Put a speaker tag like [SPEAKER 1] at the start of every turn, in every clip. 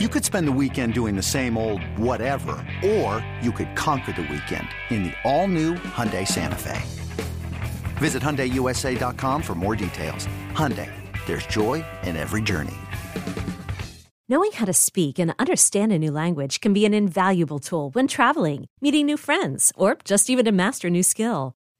[SPEAKER 1] You could spend the weekend doing the same old whatever, or you could conquer the weekend in the all-new Hyundai Santa Fe. Visit HyundaiUSA.com for more details. Hyundai, there's joy in every journey.
[SPEAKER 2] Knowing how to speak and understand a new language can be an invaluable tool when traveling, meeting new friends, or just even to master a new skill.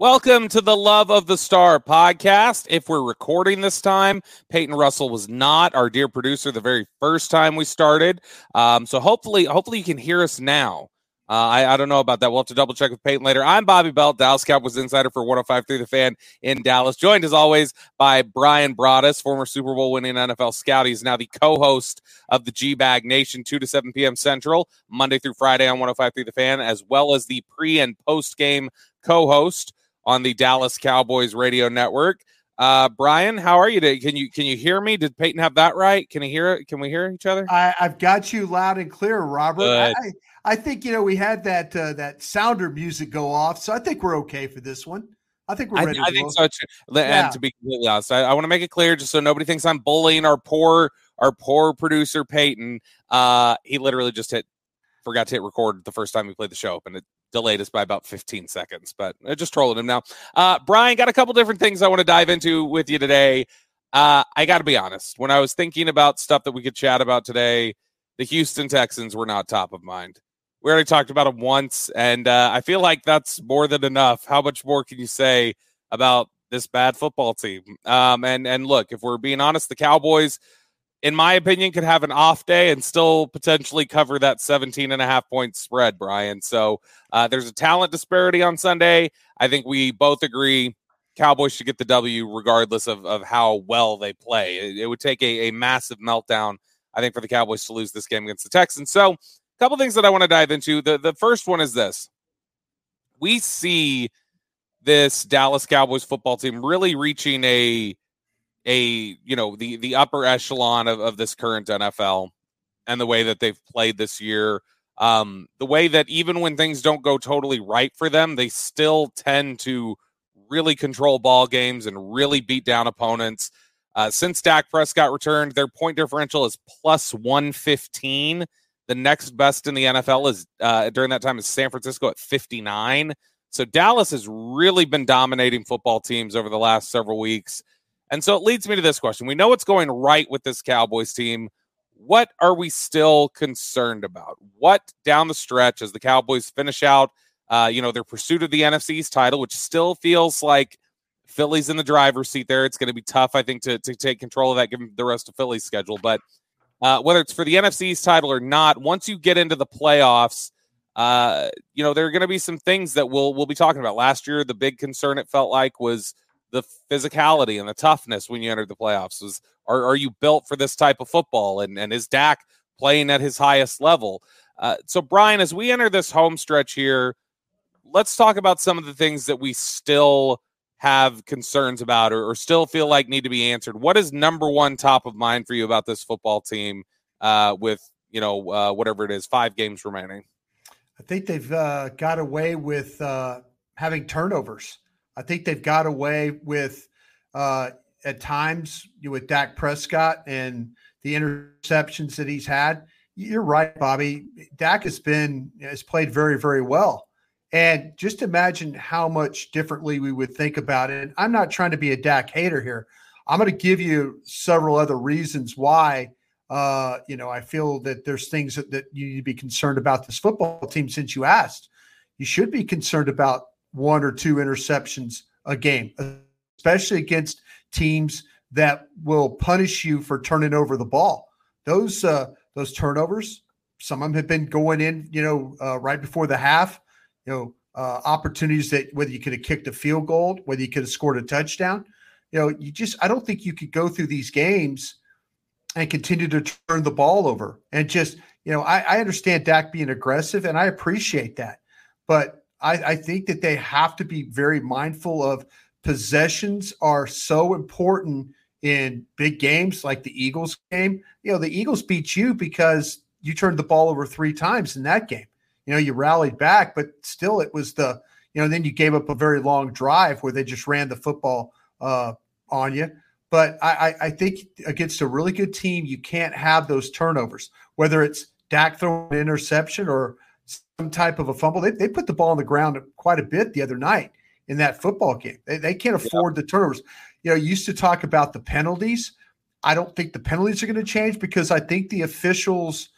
[SPEAKER 3] Welcome to the Love of the Star podcast. If we're recording this time, Peyton Russell was not our dear producer the very first time we started. Um, so hopefully, hopefully you can hear us now. Uh, I, I don't know about that. We'll have to double check with Peyton later. I'm Bobby Belt, Dallas Cowboys insider for 105.3 The Fan in Dallas. Joined as always by Bryan Broaddus, former Super Bowl winning NFL scout. He's now the co-host of the G Bag Nation, 2 to 7 p.m. Central, Monday through Friday on 105.3 The Fan, as well as the pre and post game co-host on the Dallas Cowboys radio network. Uh, Bryan, how are you today? Can you can you hear me? Did Peyton have that right? Can you hear it? Can we hear each other?
[SPEAKER 4] I, have got you loud and clear, Robert. I, I think you know we had that uh, that sounder music go off, so I think we're okay for this one. I think we're ready. I,
[SPEAKER 3] I think so too. Yeah. And to be completely honest, I, I want to make it clear just so nobody thinks I'm bullying our poor our poor producer Peyton. Uh, he literally just hit forgot to hit record the first time we played the show, and it delayed us by about 15 seconds, but uh, just trolling him now. Uh, Bryan, got a couple different things I want to dive into with you today. Uh, I got to be honest. When I was thinking about stuff that we could chat about today, the Houston Texans were not top of mind. We already talked about them once, and uh, I feel like that's more than enough. How much more can you say about this bad football team? Um, and and look, if we're being honest, the Cowboys in my opinion, could have an off day and still potentially cover that 17 and a half point spread, Bryan. So uh, there's a talent disparity on Sunday. I think we both agree Cowboys should get the W regardless of, of how well they play. It, it would take a, a, massive meltdown, I think, for the Cowboys to lose this game against the Texans. So a couple things that I want to dive into. The, the first one is this. We see this Dallas Cowboys football team really reaching a a you know the the upper echelon of, of this current NFL and the way that they've played this year. Um, the way that even when things don't go totally right for them, they still tend to really control ball games and really beat down opponents. Uh, since Dak Prescott returned, their point differential is plus 115. The next best in the NFL is uh, during that time is San Francisco at 59. So Dallas has really been dominating football teams over the last several weeks. And so it leads me to this question. We know what's going right with this Cowboys team. What are we still concerned about? What down the stretch as the Cowboys finish out, uh, you know, their pursuit of the NFC's title, which still feels like Philly's in the driver's seat there. It's going to be tough, I think, to, to take control of that given the rest of Philly's schedule. But uh, whether it's for the NFC's title or not, once you get into the playoffs, uh, you know, there are going to be some things that we'll we'll be talking about. Last year, the big concern it felt like was the physicality and the toughness when you entered the playoffs? Was are, are you built for this type of football? And and is Dak playing at his highest level? Uh, so Bryan, as we enter this home stretch here, let's talk about some of the things that we still have concerns about or, or still feel like need to be answered. What is number one top of mind for you about this football team uh, with you know uh, whatever it is, five games remaining?
[SPEAKER 4] I think they've uh, got away with uh, having turnovers I think they've got away with uh, at times with Dak Prescott and the interceptions that he's had. You're right, Bobby. Dak has been has played very, very well. And just imagine how much differently we would think about it. And I'm not trying to be a Dak hater here. I'm going to give you several other reasons why. Uh, you know, I feel that there's things that, that you need to be concerned about this football team. Since you asked, you should be concerned about one or two interceptions a game, especially against teams that will punish you for turning over the ball. Those uh, those turnovers, some of them have been going in, you know, uh, right before the half. You know, uh, opportunities that whether you could have kicked a field goal, whether you could have scored a touchdown. You know, you just I don't think you could go through these games and continue to turn the ball over and just you know I, I understand Dak being aggressive and I appreciate that, but I, I think that they have to be very mindful of possessions are so important in big games like the Eagles game. You know, the Eagles beat you because you turned the ball over three times in that game. You know, you rallied back, but still it was the, you know, then you gave up a very long drive where they just ran the football uh, on you. But I, I think against a really good team, you can't have those turnovers, whether it's Dak throwing an interception or some type of a fumble. They, they put the ball on the ground quite a bit the other night in that football game. They, they can't afford yeah. the turnovers. You know, used to talk about the penalties. I don't think the penalties are going to change because I think the officials,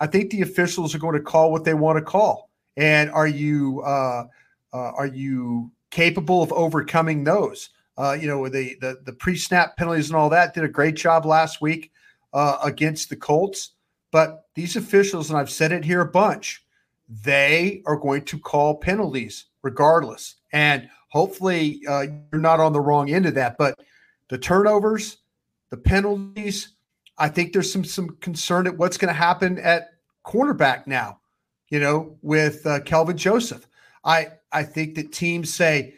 [SPEAKER 4] I think the officials are going to call what they want to call. And are you uh, uh, are you capable of overcoming those? Uh, you know, the the, the pre snap penalties and all that did a great job last week uh, against the Colts. But these officials, and I've said it here a bunch, they are going to call penalties regardless. And hopefully uh, you're not on the wrong end of that. But the turnovers, the penalties, I think there's some some concern at what's going to happen at cornerback now. You know, with uh, Kelvin Joseph, I I think that teams say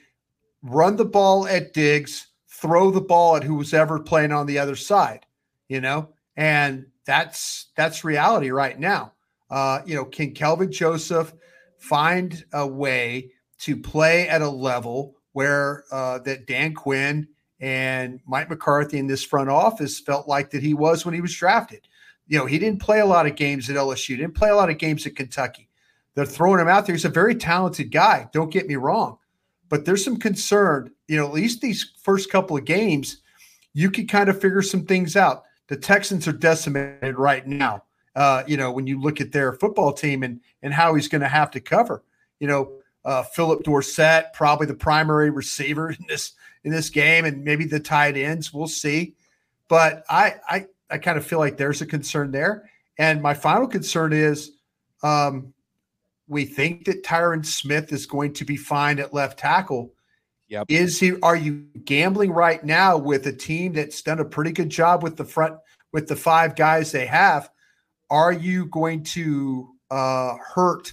[SPEAKER 4] run the ball at Diggs, throw the ball at who's ever playing on the other side. You know, and that's that's reality right now. Uh, you know, can Kelvin Joseph find a way to play at a level where uh, that Dan Quinn and Mike McCarthy in this front office felt like that he was when he was drafted. You know, he didn't play a lot of games at LSU, didn't play a lot of games at Kentucky. They're throwing him out there. He's a very talented guy. Don't get me wrong, but there's some concern. You know, at least these first couple of games, you can kind of figure some things out. The Texans are decimated right now. Uh, you know, when you look at their football team and and how he's going to have to cover. You know, uh, Phillip Dorsett, probably the primary receiver in this in this game, and maybe the tight ends. We'll see. But I I I kind of feel like there's a concern there. And my final concern is um, we think that Tyron Smith is going to be fine at left tackle.
[SPEAKER 3] Yep.
[SPEAKER 4] Is he are you gambling right now with a team that's done a pretty good job with the front with the five guys they have? Are you going to uh, hurt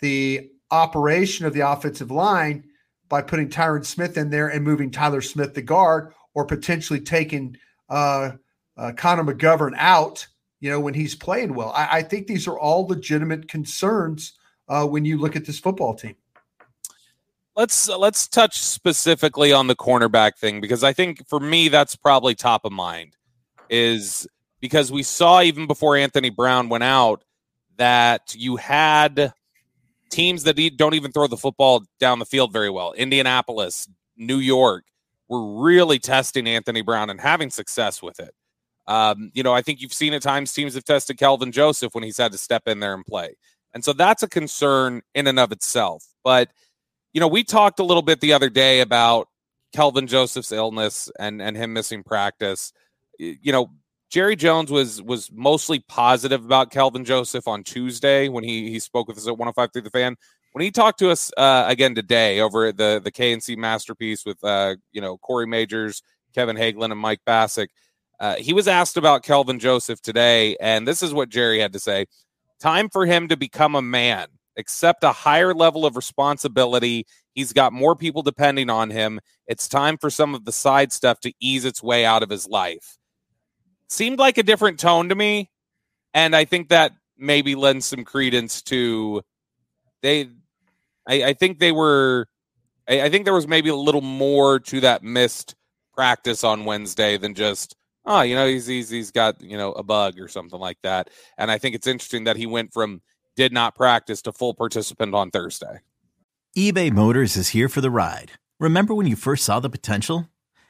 [SPEAKER 4] the operation of the offensive line by putting Tyron Smith in there and moving Tyler Smith the guard, or potentially taking uh, uh, Connor McGovern out. You know when he's playing well. I, I think these are all legitimate concerns uh, when you look at this football team.
[SPEAKER 3] Let's let's touch specifically on the cornerback thing because I think for me that's probably top of mind. Is because we saw even before Anthony Brown went out that you had teams that don't even throw the football down the field very well. Indianapolis, New York, were really testing Anthony Brown and having success with it. Um, you know, I think you've seen at times teams have tested Kelvin Joseph when he's had to step in there and play. And so that's a concern in and of itself. But, you know, we talked a little bit the other day about Kelvin Joseph's illness and and him missing practice. You know, Jerry Jones was was mostly positive about Kelvin Joseph on Tuesday when he he spoke with us at 105 through the fan. When he talked to us uh, again today over the the K&C masterpiece with uh, you know Corey Majors, Kevin Hageland, and Mike Bacsik, uh, he was asked about Kelvin Joseph today, and this is what Jerry had to say: "Time for him to become a man, accept a higher level of responsibility. He's got more people depending on him. It's time for some of the side stuff to ease its way out of his life." Seemed like a different tone to me. And I think that maybe lends some credence to they I, I think they were I, I think there was maybe a little more to that missed practice on Wednesday than just oh, you know, he's he's he's got you know a bug or something like that. And I think it's interesting that he went from did not practice to full participant on Thursday.
[SPEAKER 5] eBay Motors is here for the ride. Remember when you first saw the potential?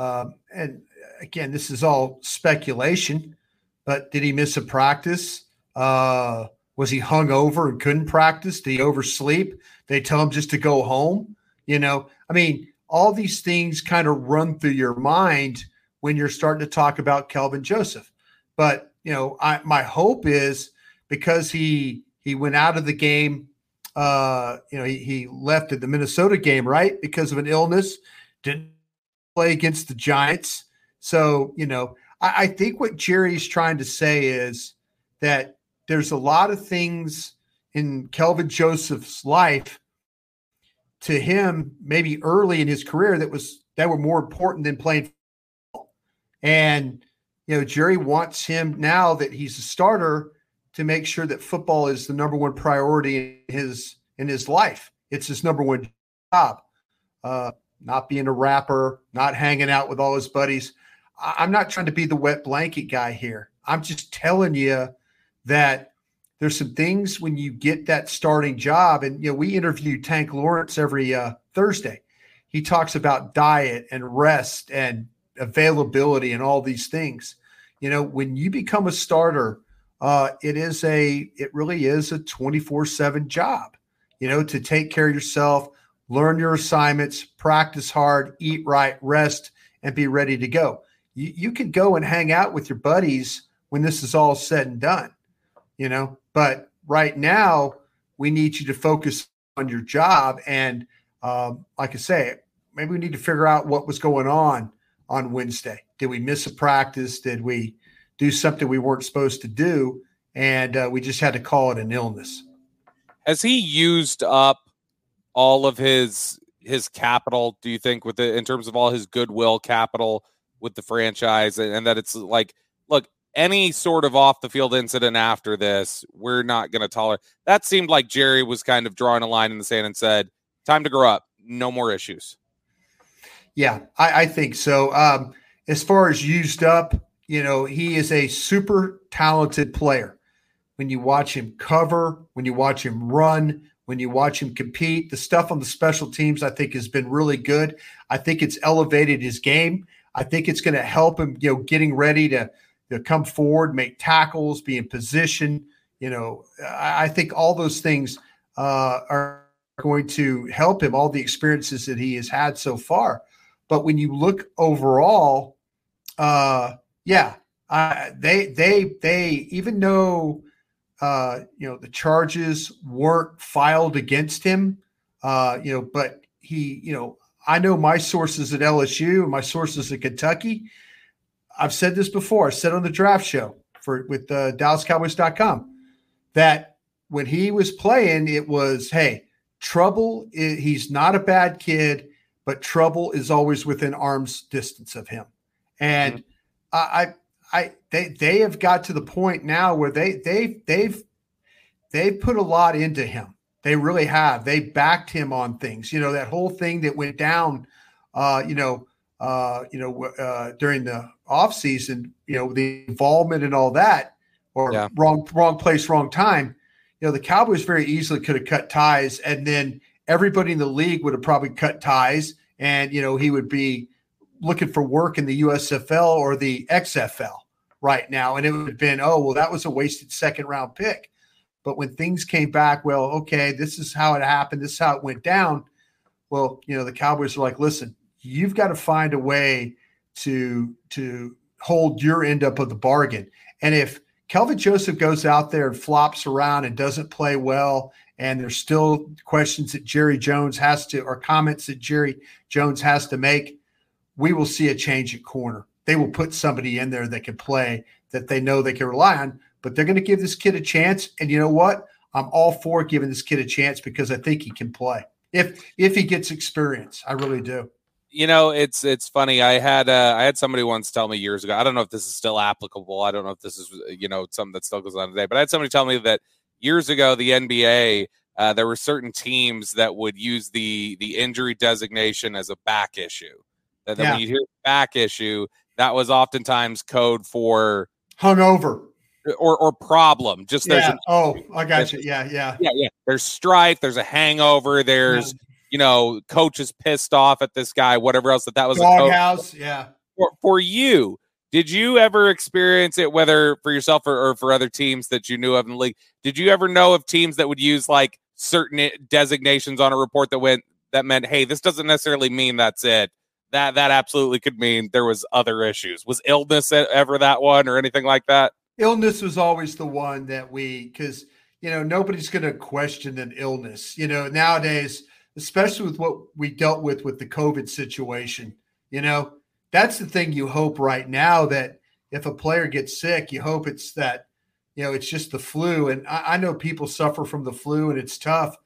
[SPEAKER 4] um, and again, this is all speculation, but did he miss a practice? Uh, was he hung over and couldn't practice? Did he oversleep? They tell him just to go home. You know, I mean, all these things kind of run through your mind when you're starting to talk about Kelvin Joseph. But you know, I, my hope is because he he went out of the game. Uh, you know, he, he left at the Minnesota game, right, because of an illness. Didn't play against the Giants. So you know, I, I think what Jerry's trying to say is that there's a lot of things in Kelvin Joseph's life to him maybe early in his career that was that were more important than playing football. And you know, Jerry wants him now that he's a starter to make sure that football is the number one priority in his in his life. It's his number one job. Uh, not being a rapper, not hanging out with all his buddies. I'm not trying to be the wet blanket guy here. I'm just telling you that there's some things when you get that starting job, and you know, we interview Tank Lawrence every uh, Thursday. He talks about diet and rest and availability and all these things. You know, when you become a starter, uh, it is a it really is a 24-7 job, you know, to take care of yourself, learn your assignments, practice hard, eat right, rest, and be ready to go. You, you can go and hang out with your buddies when this is all said and done, you know, but right now we need you to focus on your job. And um, like I say, maybe we need to figure out what was going on on Wednesday. Did we miss a practice? Did we do something we weren't supposed to do? And uh, we just had to call it an illness.
[SPEAKER 3] Has he used up all of his his capital? Do you think with the in terms of all his goodwill capital with the franchise, and, and that it's like, look, any sort of off the field incident after this, we're not going to tolerate. That seemed like Jerry was kind of drawing a line in the sand and said, "Time to grow up. No more issues."
[SPEAKER 4] Yeah, I, I think so. Um, as far as used up, you know, he is a super talented player. When you watch him cover, when you watch him run, when you watch him compete, the stuff on the special teams, I think, has been really good. I think it's elevated his game. I think it's going to help him, you know, getting ready to, to come forward, make tackles, be in position. You know, I, I think all those things uh, are going to help him, all the experiences that he has had so far. But when you look overall, uh, yeah, they they they even though uh, you know the charges weren't filed against him, uh, you know, but he, you know, I know my sources at LSU and my sources at Kentucky. I've said this before. I said on the draft show for with uh, DallasCowboys.com that when he was playing, it was hey, trouble. He's not a bad kid but trouble is always within arm's distance of him. And mm-hmm. I, I, they, they have got to the point now where they, they, they've, they've put a lot into him. They really have. They backed him on things. You know that whole thing that went down. Uh, you know, uh, you know, uh, during the off season. You know, the involvement and all that, or yeah. wrong, wrong place, wrong time. You know, the Cowboys very easily could have cut ties, and then everybody in the league would have probably cut ties and you know he would be looking for work in the USFL or the XFL right now, and it would have been, oh well, that was a wasted second round pick. But when things came back, well, okay, this is how it happened. This is how it went down. Well, you know, the Cowboys are like, listen, you've got to find a way to to hold your end up of the bargain. And if Kelvin Joseph goes out there and flops around and doesn't play well, and there's still questions that Jerry Jones has to, or comments that Jerry Jones has to make, we will see a change at corner. They will put somebody in there that can play that they know they can rely on, but they're going to give this kid a chance. And you know what? I'm all for giving this kid a chance because I think he can play if if he gets experience. I really do
[SPEAKER 3] you know it's it's funny i had uh, i had somebody once tell me years ago i don't know if this is still applicable i don't know if this is you know something that still goes on today but i had somebody tell me that years ago the nba uh, there were certain teams that would use the the injury designation as a back issue that, that yeah. when you hear back issue that was oftentimes code for
[SPEAKER 4] hungover
[SPEAKER 3] or or problem just
[SPEAKER 4] yeah.
[SPEAKER 3] there's
[SPEAKER 4] an, oh i got you yeah yeah
[SPEAKER 3] yeah yeah there's strife there's a hangover there's yeah you know, coach is pissed off at this guy, whatever else that that was.
[SPEAKER 4] Doghouse, yeah.
[SPEAKER 3] For, for you, did you ever experience it, whether for yourself or, or, for other teams that you knew of in the league? Did you ever know of teams that would use like certain designations on a report that went that meant, hey, this doesn't necessarily mean that's it. That that absolutely could mean there was other issues. Was illness ever that one or anything like that?
[SPEAKER 4] Illness was always the one that we because you know nobody's going to question an illness. You know nowadays especially with what we dealt with with the COVID situation. You know, that's the thing you hope right now that if a player gets sick, you hope it's that, you know, it's just the flu. And I, I know people suffer from the flu and it's tough,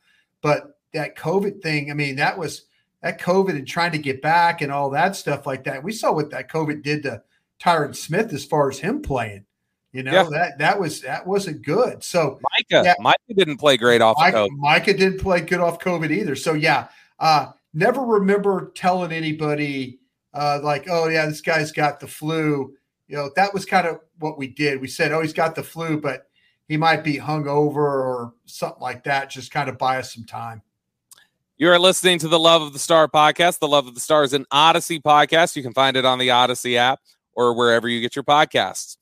[SPEAKER 4] but that COVID thing, I mean, that was that COVID and trying to get back and all that stuff like that. We saw what that COVID did to Tyron Smith as far as him playing. You know, yeah. that that was that wasn't good. So
[SPEAKER 3] Micah, yeah, Micah didn't play great off
[SPEAKER 4] Micah,
[SPEAKER 3] COVID.
[SPEAKER 4] Micah didn't play good off COVID either. So yeah, uh, never remember telling anybody uh, like, oh yeah, this guy's got the flu. You know, that was kind of what we did. We said, oh, he's got the flu, but he might be hungover or something like that. Just kind of buy us some time.
[SPEAKER 3] You are listening to the Love of the Star podcast. The Love of the Star is an Audacy podcast. You can find it on the Audacy app or wherever you get your podcasts.